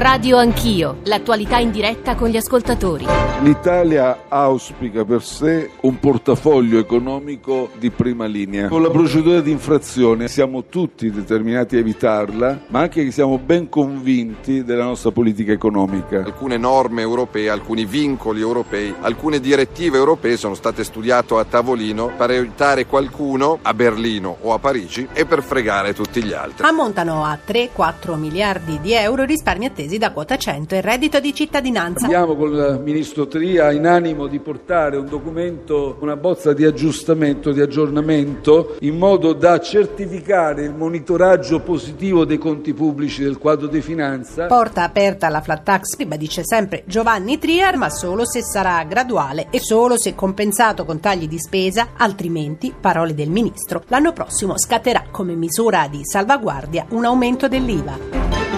Radio Anch'io, l'attualità in diretta con gli ascoltatori. L'Italia auspica per sé un portafoglio economico di prima linea. Con la procedura di infrazione siamo tutti determinati a evitarla, ma anche che siamo ben convinti della nostra politica economica. Alcune norme europee, alcuni vincoli europei, alcune direttive europee sono state studiate a tavolino per aiutare qualcuno a Berlino o a Parigi e per fregare tutti gli altri. Ammontano a 3-4 miliardi di euro risparmi attesi da quota 100 e reddito di cittadinanza. Abbiamo con il ministro Tria in animo di portare un documento, una bozza di aggiustamento, di aggiornamento, in modo da certificare il monitoraggio positivo dei conti pubblici del quadro di finanza. Porta aperta la flat tax, ribadisce sempre Giovanni Trier, ma solo se sarà graduale e solo se compensato con tagli di spesa, altrimenti, parole del ministro, l'anno prossimo scatterà come misura di salvaguardia un aumento dell'IVA.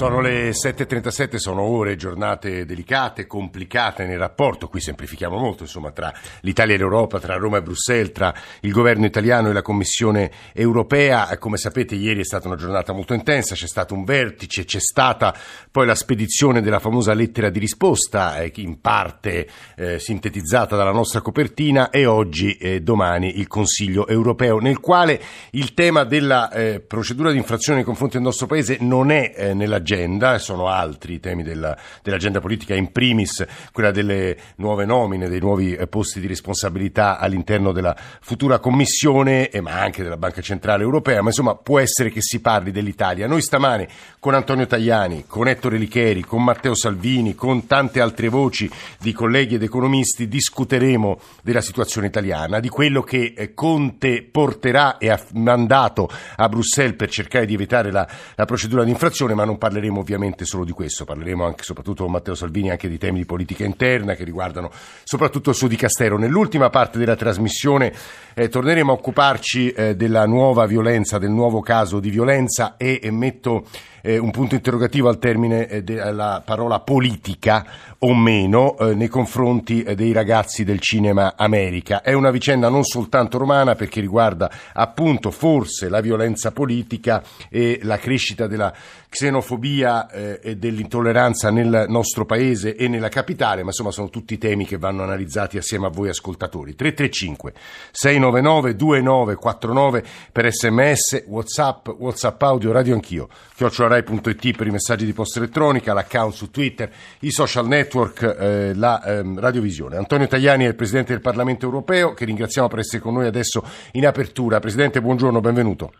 Sono le 7.37, sono ore, giornate delicate, complicate nel rapporto, qui semplifichiamo molto, insomma, tra l'Italia e l'Europa, tra Roma e Bruxelles, tra il governo italiano e la Commissione europea. Come sapete ieri è stata una giornata molto intensa, c'è stato un vertice, c'è stata poi la spedizione della famosa lettera di risposta, eh, in parte eh, sintetizzata dalla nostra copertina, e oggi e eh, domani il Consiglio europeo, nel quale il tema della eh, procedura di infrazione nei confronti del nostro Paese non è eh, nell'agenda agenda, sono altri i temi della, dell'agenda politica, in primis quella delle nuove nomine, dei nuovi eh, posti di responsabilità all'interno della futura Commissione, eh, ma anche della Banca Centrale Europea, ma insomma può essere che si parli dell'Italia. Noi stamane con Antonio Tajani, con Ettore Licheri, con Matteo Salvini, con tante altre voci di colleghi ed economisti discuteremo della situazione italiana, di quello che eh, Conte porterà e ha mandato a Bruxelles per cercare di evitare la, la procedura di infrazione, ma non parleremo parleremo ovviamente solo di questo, parleremo anche soprattutto con Matteo Salvini anche di temi di politica interna che riguardano soprattutto il suo dicastero. Nell'ultima parte della trasmissione eh, torneremo a occuparci eh, della nuova violenza, del nuovo caso di violenza e, e metto eh, un punto interrogativo al termine eh, della parola politica o meno eh, nei confronti eh, dei ragazzi del cinema America. È una vicenda non soltanto romana perché riguarda appunto forse la violenza politica e la crescita della xenofobia eh, e dell'intolleranza nel nostro paese e nella capitale, ma insomma sono tutti temi che vanno analizzati assieme a voi ascoltatori. 335 699 2949 per sms, whatsapp, whatsapp audio, radio anch'io, chiocciolarai.it per i messaggi di posta elettronica, l'account su Twitter, i social network, eh, la ehm, radiovisione. Antonio Tajani è il Presidente del Parlamento europeo, che ringraziamo per essere con noi adesso in apertura. Presidente, buongiorno, benvenuto.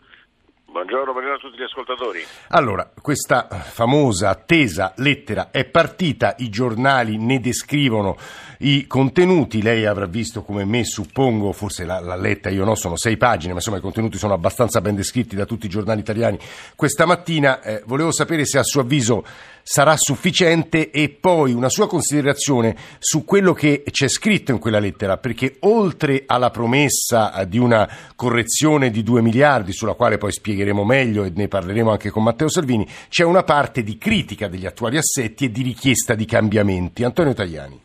Buongiorno, buongiorno a tutti gli ascoltatori. Allora, questa famosa attesa lettera è partita, i giornali ne descrivono i contenuti, lei avrà visto come me, suppongo, forse l'ha, l'ha letta, io no, sono sei pagine, ma insomma i contenuti sono abbastanza ben descritti da tutti i giornali italiani. Questa mattina eh, volevo sapere se a suo avviso sarà sufficiente e poi una sua considerazione su quello che c'è scritto in quella lettera, perché oltre alla promessa di una correzione di 2 miliardi, sulla quale poi spiegheremo meglio e ne parleremo anche con Matteo Salvini, c'è una parte di critica degli attuali assetti e di richiesta di cambiamenti. Antonio Tajani.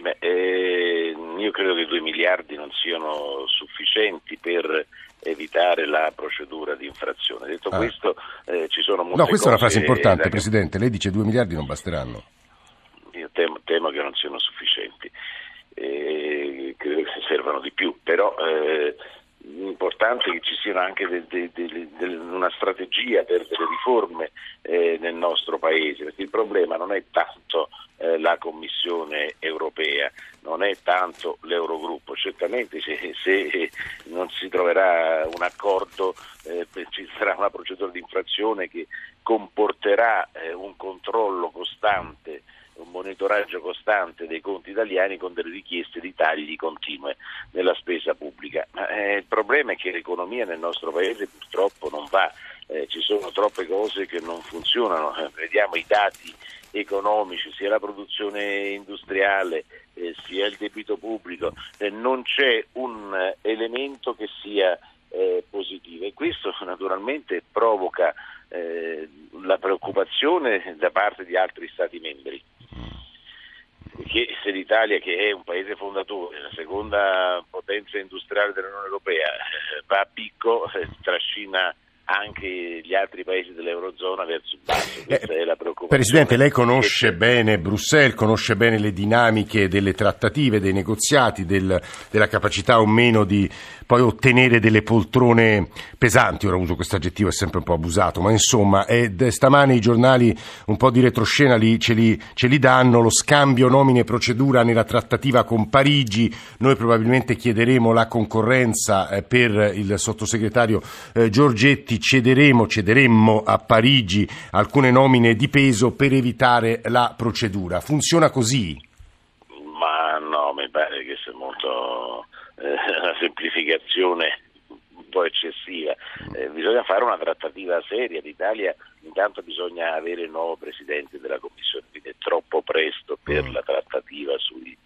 Beh, eh, io credo che 2 miliardi non siano sufficienti per evitare la procedura di infrazione. Detto ah. questo, eh, ci sono molte No, questa è una frase importante, da... Presidente. Lei dice 2 miliardi non basteranno. Io temo, temo che non siano sufficienti. Eh, credo che servano di più, però eh, importante che ci sia anche de, de, de, una strategia per delle riforme eh, nel nostro Paese, perché il problema non è tanto eh, la Commissione europea, non è tanto l'Eurogruppo, certamente se, se non si troverà un accordo eh, ci sarà una procedura di infrazione che comporterà eh, un controllo costante un monitoraggio costante dei conti italiani con delle richieste di tagli continue nella spesa pubblica. Ma, eh, il problema è che l'economia nel nostro Paese purtroppo non va, eh, ci sono troppe cose che non funzionano, eh, vediamo i dati economici, sia la produzione industriale, eh, sia il debito pubblico, eh, non c'è un eh, elemento che sia positivo. E questo naturalmente provoca la preoccupazione da parte di altri Stati membri che se l'Italia, che è un paese fondatore, la seconda potenza industriale dell'Unione Europea, va a picco, trascina anche gli altri paesi dell'Eurozona verso il basso. Eh, Questa è la preoccupazione. Presidente, lei conosce Che- bene Bruxelles, conosce bene le dinamiche delle trattative, dei negoziati, del- della capacità o meno di poi ottenere delle poltrone pesanti. Ora uso questo aggettivo, è sempre un po' abusato, ma insomma, è- d- stamane i giornali un po' di retroscena li- ce, li, ce li danno, lo scambio nomine e procedura nella trattativa con Parigi, noi probabilmente chiederemo la concorrenza eh, per il sottosegretario eh, Giorgetti, cederemo, cederemmo a Parigi alcune nomine di peso per evitare la procedura. Funziona così? Ma no, mi pare che sia molto eh, una semplificazione un po' eccessiva. Eh, bisogna fare una trattativa seria. L'Italia intanto bisogna avere il nuovo presidente della Commissione, quindi è troppo presto per Mm. la trattativa sui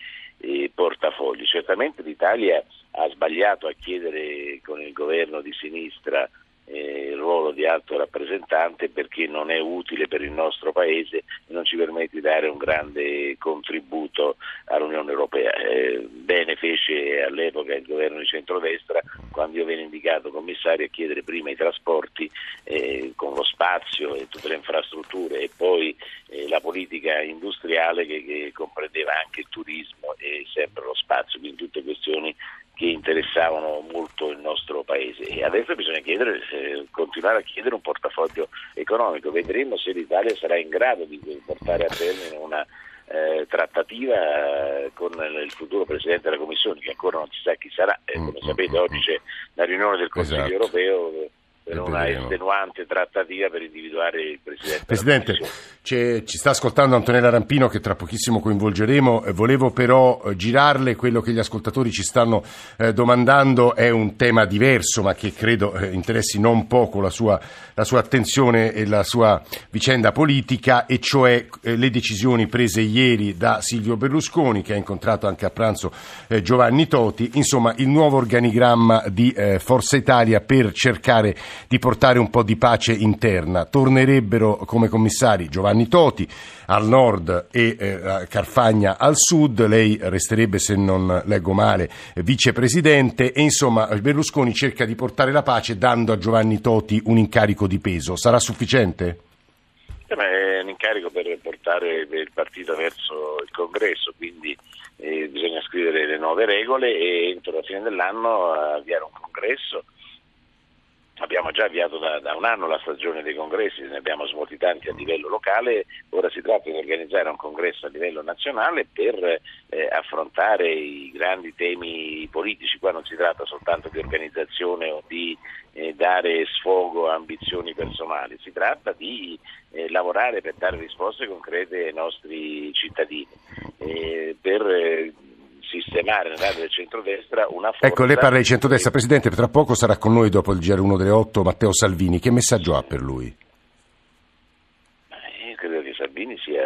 eh, portafogli. Certamente l'Italia ha sbagliato a chiedere con il governo di sinistra eh, il ruolo di alto rappresentante perché non è utile per il nostro Paese e non ci permette di dare un grande contributo all'Unione Europea. Eh, bene fece all'epoca il governo di centrodestra quando io venne indicato commissario a chiedere prima i trasporti eh, con lo spazio e tutte le infrastrutture e poi eh, la politica industriale che, che comprendeva anche il turismo e sempre lo spazio, quindi tutte questioni che interessavano molto il nostro paese. E adesso bisogna chiedere, eh, continuare a chiedere un portafoglio economico, vedremo se l'Italia sarà in grado di portare a termine una eh, trattativa con il futuro Presidente della Commissione che ancora non si sa chi sarà, Eh, come Mm, sapete mm, oggi c'è la riunione del Consiglio Esatto. europeo per una estenuante trattativa per individuare il Presidente Presidente, ci sta ascoltando Antonella Rampino che tra pochissimo coinvolgeremo. Eh, Volevo però eh, girarle quello che gli ascoltatori ci stanno eh, domandando. È un tema diverso ma che credo eh, interessi non poco la sua, la sua attenzione e la sua vicenda politica e cioè eh, le decisioni prese ieri da Silvio Berlusconi che ha incontrato anche a pranzo eh, Giovanni Toti. Insomma, il nuovo organigramma di Forza Italia per cercare di portare un po' di pace interna. Tornerebbero come commissari Giovanni Toti al nord e eh, Carfagna al sud, lei resterebbe, se non leggo male, vicepresidente e insomma Berlusconi cerca di portare la pace dando a Giovanni Toti un incarico di peso. Sarà sufficiente? Eh, È un incarico per portare il partito verso il congresso, quindi eh, bisogna scrivere le nuove regole e entro la fine dell'anno avviare un congresso. Abbiamo già avviato da, da un anno la stagione dei congressi, ne abbiamo svolti tanti a livello locale, ora si tratta di organizzare un congresso a livello nazionale per eh, affrontare i grandi temi politici. Qua non si tratta soltanto di organizzazione o di eh, dare sfogo a ambizioni personali, si tratta di eh, lavorare per dare risposte concrete ai nostri cittadini, eh, per eh, sistemare nell'area del centrodestra una forza... Ecco, lei parla di centrodestra. Presidente, tra poco sarà con noi dopo il GR1 delle 8 Matteo Salvini. Che messaggio ha per lui? Io credo che Salvini sia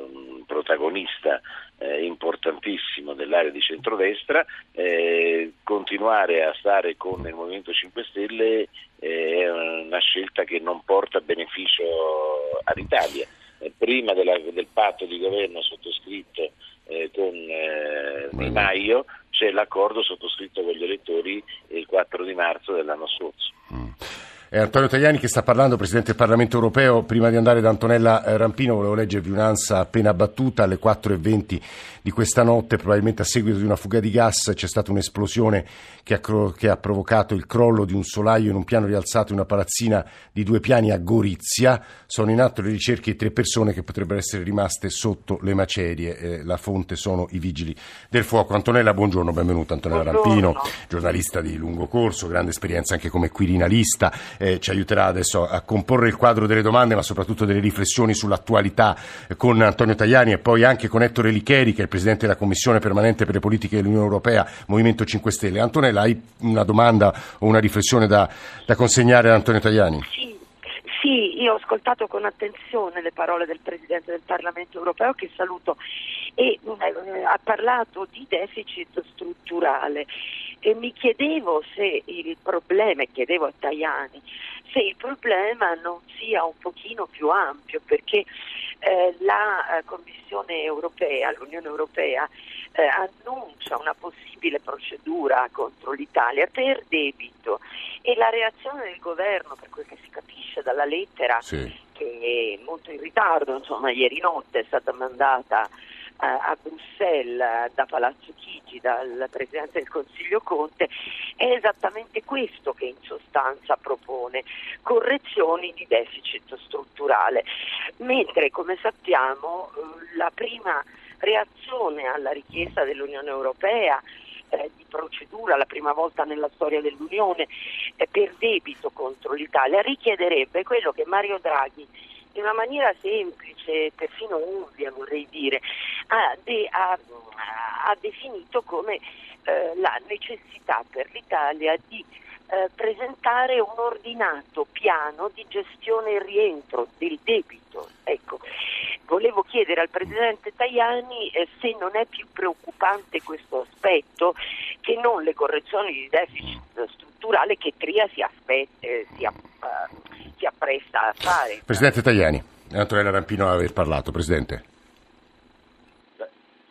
un protagonista eh, importantissimo dell'area di centrodestra, eh, continuare a stare con il Movimento 5 Stelle eh, è una scelta che non porta beneficio all'Italia. Prima della- del patto di governo sottoscritto eh, con eh, Di Maio c'è l'accordo sottoscritto con gli elettori il 4 di marzo dell'anno scorso. È Antonio Tajani che sta parlando, Presidente del Parlamento Europeo. Prima di andare da Antonella eh, Rampino volevo leggervi un'ansa appena battuta alle 4.20 di questa notte, probabilmente a seguito di una fuga di gas c'è stata un'esplosione che ha, che ha provocato il crollo di un solaio in un piano rialzato in una palazzina di due piani a Gorizia. Sono in atto le ricerche di tre persone che potrebbero essere rimaste sotto le macerie. Eh, la fonte sono i vigili del fuoco. Antonella, buongiorno, benvenuta Antonella Buongiorno. Rampino, giornalista di lungo corso, grande esperienza anche come quirinalista. Eh, ci aiuterà adesso a comporre il quadro delle domande, ma soprattutto delle riflessioni sull'attualità con Antonio Tajani e poi anche con Ettore Licheri, che è il Presidente della Commissione permanente per le politiche dell'Unione Europea, Movimento 5 Stelle. Antonella, hai una domanda o una riflessione da, da consegnare ad Antonio Tajani? Sì, sì, io ho ascoltato con attenzione le parole del Presidente del Parlamento europeo che saluto e eh, ha parlato di deficit strutturale. E mi chiedevo se il problema, e chiedevo a Tajani, se il problema non sia un pochino più ampio, perché eh, la eh, Commissione europea, l'Unione europea, eh, annuncia una possibile procedura contro l'Italia per debito e la reazione del governo, per quel che si capisce dalla lettera, sì. che è molto in ritardo, insomma ieri notte è stata mandata a Bruxelles da Palazzo Chigi, dal Presidente del Consiglio Conte, è esattamente questo che in sostanza propone, correzioni di deficit strutturale, mentre come sappiamo eh, la prima reazione alla richiesta dell'Unione Europea eh, di procedura la prima volta nella storia dell'Unione eh, per debito contro l'Italia richiederebbe quello che Mario Draghi in una maniera semplice, perfino ovvia vorrei dire, ha, de- ha, ha definito come eh, la necessità per l'Italia di eh, presentare un ordinato piano di gestione e rientro del debito. Ecco, volevo chiedere al Presidente Tajani eh, se non è più preoccupante questo aspetto che non le correzioni di deficit strutturale che Tria si, aspetta, eh, uh, si appresta a fare. Presidente Tajani, Antonella Rampino aver parlato, Presidente.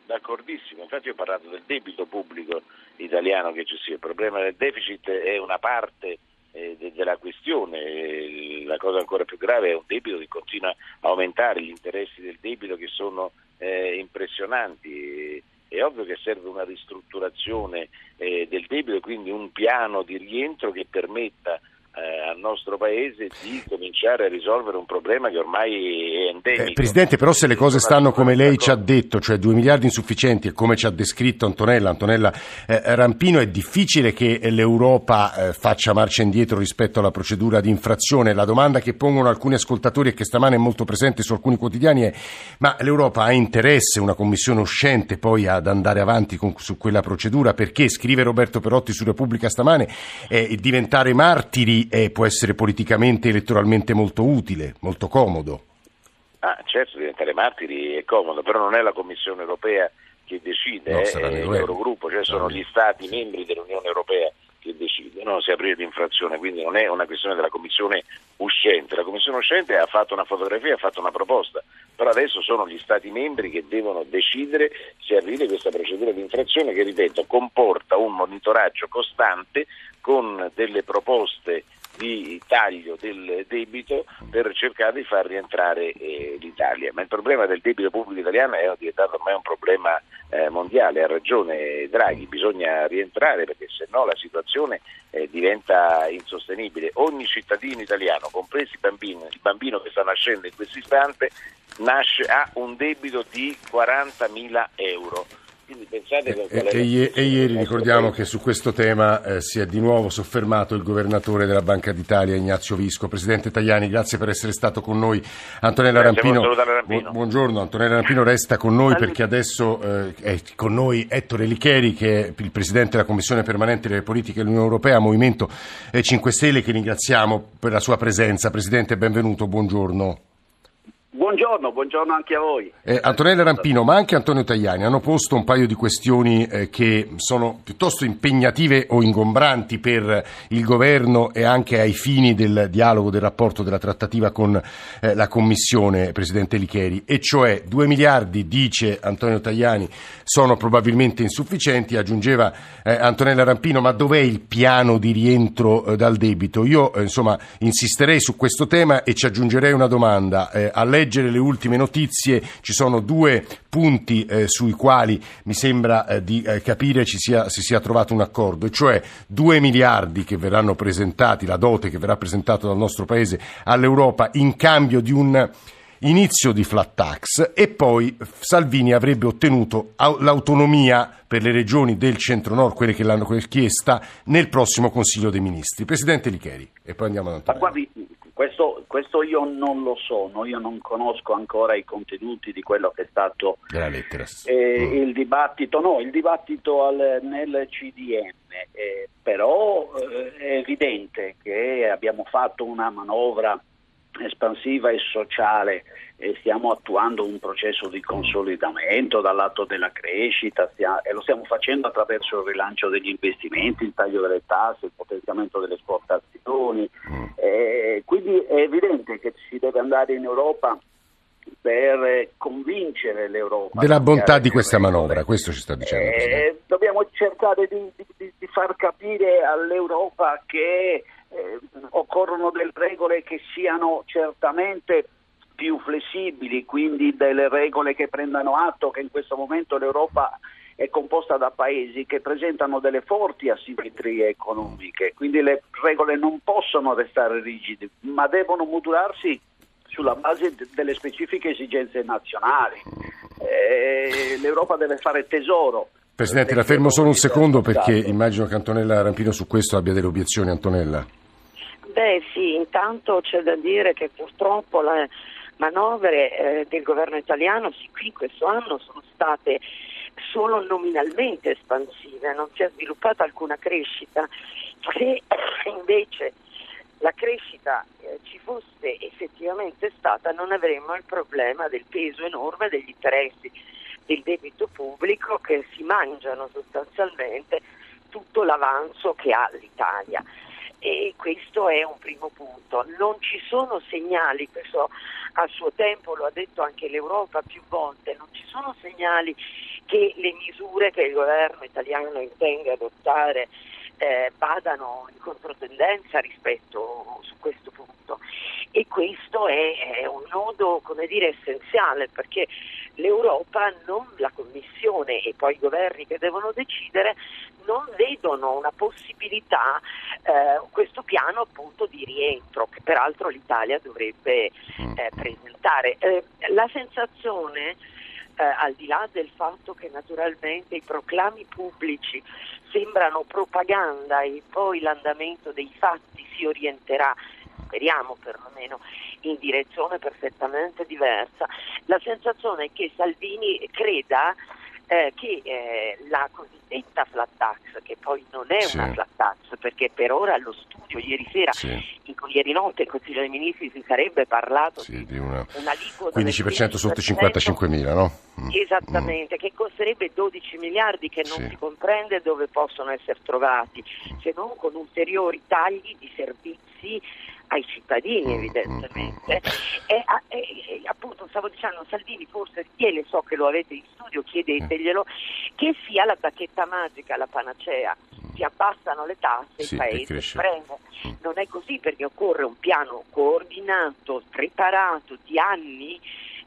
D'accordissimo, infatti ho parlato del debito pubblico italiano che ci sia, il problema del deficit è una parte eh, de- della questione, la cosa ancora più grave è un debito che continua a aumentare, gli interessi del debito che sono eh, impressionanti. È ovvio che serve una ristrutturazione eh, del debito e quindi un piano di rientro che permetta eh, al nostro paese di cominciare a risolvere un problema che ormai è endemico. Eh, Presidente, però se le cose stanno come lei ci ha detto, cioè 2 miliardi insufficienti e come ci ha descritto Antonella, Antonella eh, Rampino, è difficile che l'Europa eh, faccia marcia indietro rispetto alla procedura di infrazione. La domanda che pongono alcuni ascoltatori e che stamane è molto presente su alcuni quotidiani è ma l'Europa ha interesse, una commissione uscente poi ad andare avanti con, su quella procedura? Perché, scrive Roberto Perotti su Repubblica stamane, diventare martiri eh, può essere politicamente e elettoralmente molto utile, molto comodo. Ah, certo, diventare martiri è comodo, però non è la Commissione europea che decide, no, è l'Eurogruppo, cioè sono gli Stati membri dell'Unione europea che decidono se aprire l'infrazione, quindi non è una questione della Commissione uscente. La Commissione uscente ha fatto una fotografia, ha fatto una proposta, però adesso sono gli Stati membri che devono decidere se aprire questa procedura di infrazione che, ripeto, comporta un monitoraggio costante con delle proposte di taglio del debito per cercare di far rientrare eh, l'Italia. Ma il problema del debito pubblico italiano è diventato ormai un problema eh, mondiale, ha ragione Draghi, bisogna rientrare perché se no la situazione eh, diventa insostenibile. Ogni cittadino italiano, compresi i bambini, il bambino che sta nascendo in questo istante, nasce, ha un debito di 40.000 euro quindi pensate che e, e, e ieri ricordiamo che su questo tema eh, si è di nuovo soffermato il governatore della Banca d'Italia Ignazio Visco. Presidente Tajani, grazie per essere stato con noi. Antonella Rampino, Rampino. Bu- buongiorno, Antonella Rampino resta con noi perché adesso eh, è con noi Ettore Licheri che è il Presidente della Commissione permanente delle politiche dell'Unione Europea, Movimento 5 Stelle, che ringraziamo per la sua presenza. Presidente, benvenuto, buongiorno. Buongiorno, buongiorno anche a voi. Eh, Antonella Rampino, ma anche Antonio Tajani hanno posto un paio di questioni eh, che sono piuttosto impegnative o ingombranti per il governo e anche ai fini del dialogo, del rapporto, della trattativa con eh, la Commissione, Presidente Licheri, e cioè 2 miliardi, dice Antonio Tajani, sono probabilmente insufficienti, aggiungeva eh, Antonella Rampino, ma dov'è il piano di rientro eh, dal debito? Io eh, insomma insisterei su questo tema e ci aggiungerei una domanda. a lei leggere le ultime notizie ci sono due punti eh, sui quali mi sembra eh, di eh, capire ci sia, si sia trovato un accordo, cioè 2 miliardi che verranno presentati, la dote che verrà presentata dal nostro Paese all'Europa in cambio di un inizio di flat tax e poi Salvini avrebbe ottenuto l'autonomia per le regioni del centro-nord, quelle che l'hanno chiesta, nel prossimo Consiglio dei Ministri. Presidente Licheri, e poi andiamo ad Antonio. Questo, questo, io non lo so, io non conosco ancora i contenuti di quello che è stato eh, mm. il dibattito, no, il dibattito al, nel CDM, eh, però eh, è evidente che abbiamo fatto una manovra espansiva e sociale e stiamo attuando un processo di consolidamento dal lato della crescita stia, e lo stiamo facendo attraverso il rilancio degli investimenti, il taglio delle tasse, il potenziamento delle esportazioni. Eh, quindi è evidente che si deve andare in Europa per convincere l'Europa. Della bontà di questa manovra, questo ci sta dicendo. Eh, dobbiamo cercare di, di, di, far capire all'Europa che eh, occorrono delle regole che siano certamente più flessibili, quindi delle regole che prendano atto che in questo momento l'Europa è composta da paesi che presentano delle forti asimmetrie economiche, quindi le regole non possono restare rigide, ma devono modularsi sulla base de- delle specifiche esigenze nazionali. Eh, L'Europa deve fare tesoro. Presidente, la fermo solo un secondo perché immagino che Antonella Rampino su questo abbia delle obiezioni. Antonella. Beh sì, intanto c'è da dire che purtroppo le manovre eh, del governo italiano sì, qui questo anno sono state solo nominalmente espansive, non si è sviluppata alcuna crescita. Se invece la crescita eh, ci fosse effettivamente stata non avremmo il problema del peso enorme degli interessi del debito pubblico che si mangiano sostanzialmente tutto l'avanzo che ha l'Italia e questo è un primo punto. Non ci sono segnali, questo a suo tempo lo ha detto anche l'Europa più volte, non ci sono segnali che le misure che il governo italiano intende adottare eh, vadano in controtendenza rispetto su questo punto e questo è, è un nodo come dire, essenziale perché l'Europa, non la Commissione e poi i governi che devono decidere non vedono una possibilità, eh, questo piano appunto di rientro che peraltro l'Italia dovrebbe mm. eh, presentare. Eh, la sensazione eh, al di là del fatto che naturalmente i proclami pubblici sembrano propaganda e poi l'andamento dei fatti si orienterà speriamo perlomeno in direzione perfettamente diversa. La sensazione è che Salvini creda eh, che eh, la cosiddetta flat tax, che poi non è sì. una flat tax, perché per ora allo studio ieri sera, sì. in, ieri notte, il Consiglio dei Ministri si sarebbe parlato sì, di una, un'aliquota 15% sotto i 55 mila, no? Mm. Esattamente, mm. che costerebbe 12 miliardi che non si comprende dove possono essere trovati, se non con ulteriori tagli di servizi ai cittadini mm, evidentemente. E, e, e, appunto stavo dicendo Salvini forse chiede, so che lo avete in studio, chiedeteglielo, che sia la bacchetta magica, la panacea. Si abbassano le tasse, sì, il paese prende. Non è così perché occorre un piano coordinato, preparato di anni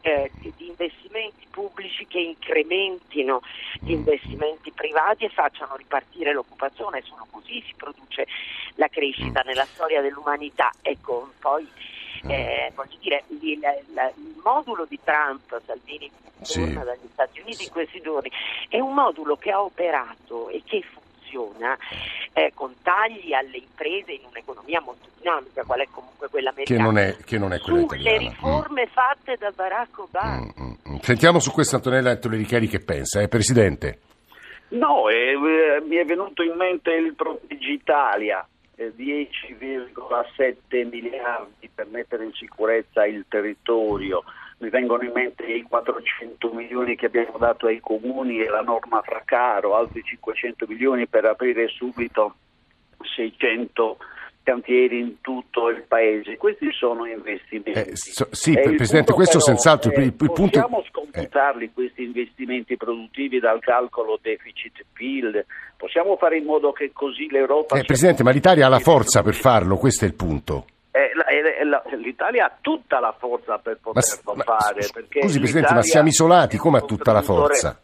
eh, di investimenti pubblici che incrementino gli investimenti privati e facciano ripartire l'occupazione, solo così si produce la crescita nella storia dell'umanità. Ecco, poi eh, voglio dire, il, il, il, modulo di Trump, Salvini sì. torna dagli Stati Uniti in questi giorni, è un modulo che ha operato e che funziona funziona eh, con tagli alle imprese in un'economia molto dinamica, qual è comunque quella americana. Che non è, che non è quella Sulle italiana. riforme mm. fatte da Barack Obama. Mm, mm, mm. Sentiamo su questo Antonella Tolericari che pensa, eh, Presidente. No, eh, eh, mi è venuto in mente il Proteggi Italia. 10,7 miliardi per mettere in sicurezza il territorio, mi vengono in mente i 400 milioni che abbiamo dato ai comuni e la norma Fracaro, altri 500 milioni per aprire subito 600 cantieri in tutto il paese. Questi sono investimenti. Eh, so, sì, Presidente, questo però, senz'altro. Eh, il, il possiamo punto... scomputarli eh. questi investimenti produttivi dal calcolo deficit-PIL? Possiamo fare in modo che così l'Europa... Eh, Presidente, ma l'Italia ha la forza per farlo, questo è il punto. L'Italia ha tutta la forza per poterlo ma, fare. Ma, scusi Presidente, ma siamo isolati, come ha tutta la forza?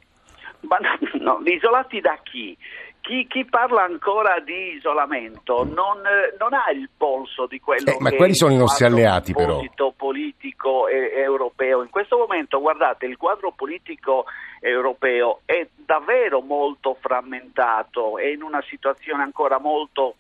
Ma no, isolati da chi? Chi, chi, parla ancora di isolamento non, non, ha il polso di quello eh, ma che quali sono i nostri alleati però? politico e, europeo. In questo momento, guardate, il quadro politico europeo è davvero molto frammentato, è in una situazione ancora molto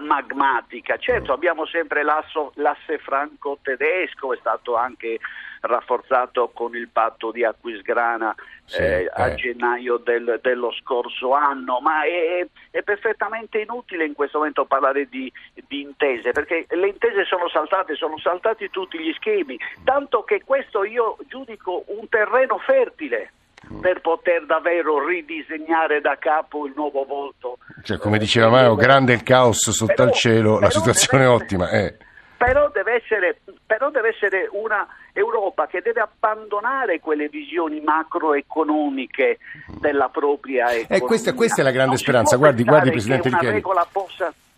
magmatica. Certo, abbiamo sempre l'asso, l'asse franco-tedesco, è stato anche rafforzato con il patto di Aquisgrana sì, eh, a eh. gennaio del, dello scorso anno, ma è, è, perfettamente inutile in questo momento parlare di, di, intese, perché le intese sono saltate, sono saltati tutti gli schemi, tanto che questo io giudico un terreno fertile per poter davvero ridisegnare da capo il nuovo volto. Cioè, come diceva Mario, grande il caos sotto però, al cielo, la situazione è ottima. Eh. Però deve essere, però deve essere una Europa che deve abbandonare quelle visioni macroeconomiche della propria economia. Eh, questa, questa, è la grande non speranza. Guardi, guardi, Presidente Richelli.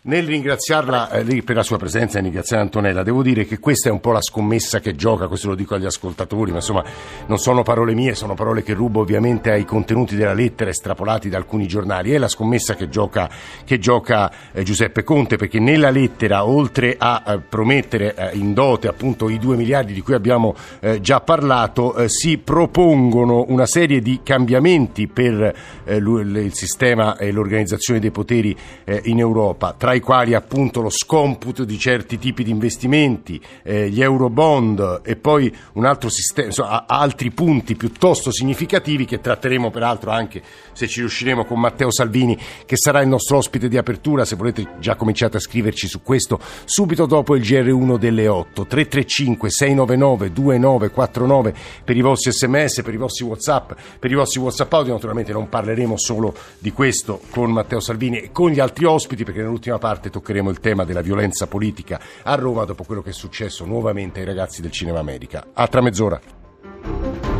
Nel ringraziarla eh, per la sua presenza e ringraziare Antonella, devo dire che questa è un po' la scommessa che gioca, questo lo dico agli ascoltatori, ma insomma non sono parole mie, sono parole che rubo ovviamente ai contenuti della lettera estrapolati da alcuni giornali. È la scommessa che gioca, che gioca eh, Giuseppe Conte, perché nella lettera, oltre a eh, promettere eh, in dote appunto i 2 miliardi di cui abbiamo eh, già parlato, eh, si propongono una serie di cambiamenti per il sistema e l'organizzazione dei poteri in Europa. Tra i quali appunto lo scomputo di certi tipi di investimenti, eh, gli euro bond e poi un altro sistema, insomma, altri punti piuttosto significativi che tratteremo peraltro anche se ci riusciremo con Matteo Salvini che sarà il nostro ospite di apertura, se volete già cominciate a scriverci su questo subito dopo il GR1 delle 8 335 699 2949 per i vostri sms, per i vostri whatsapp, per i vostri whatsapp audio, naturalmente non parleremo solo di questo con Matteo Salvini e con gli altri ospiti perché nell'ultima parte toccheremo il tema della violenza politica a Roma dopo quello che è successo nuovamente ai ragazzi del Cinema America. A tra mezz'ora.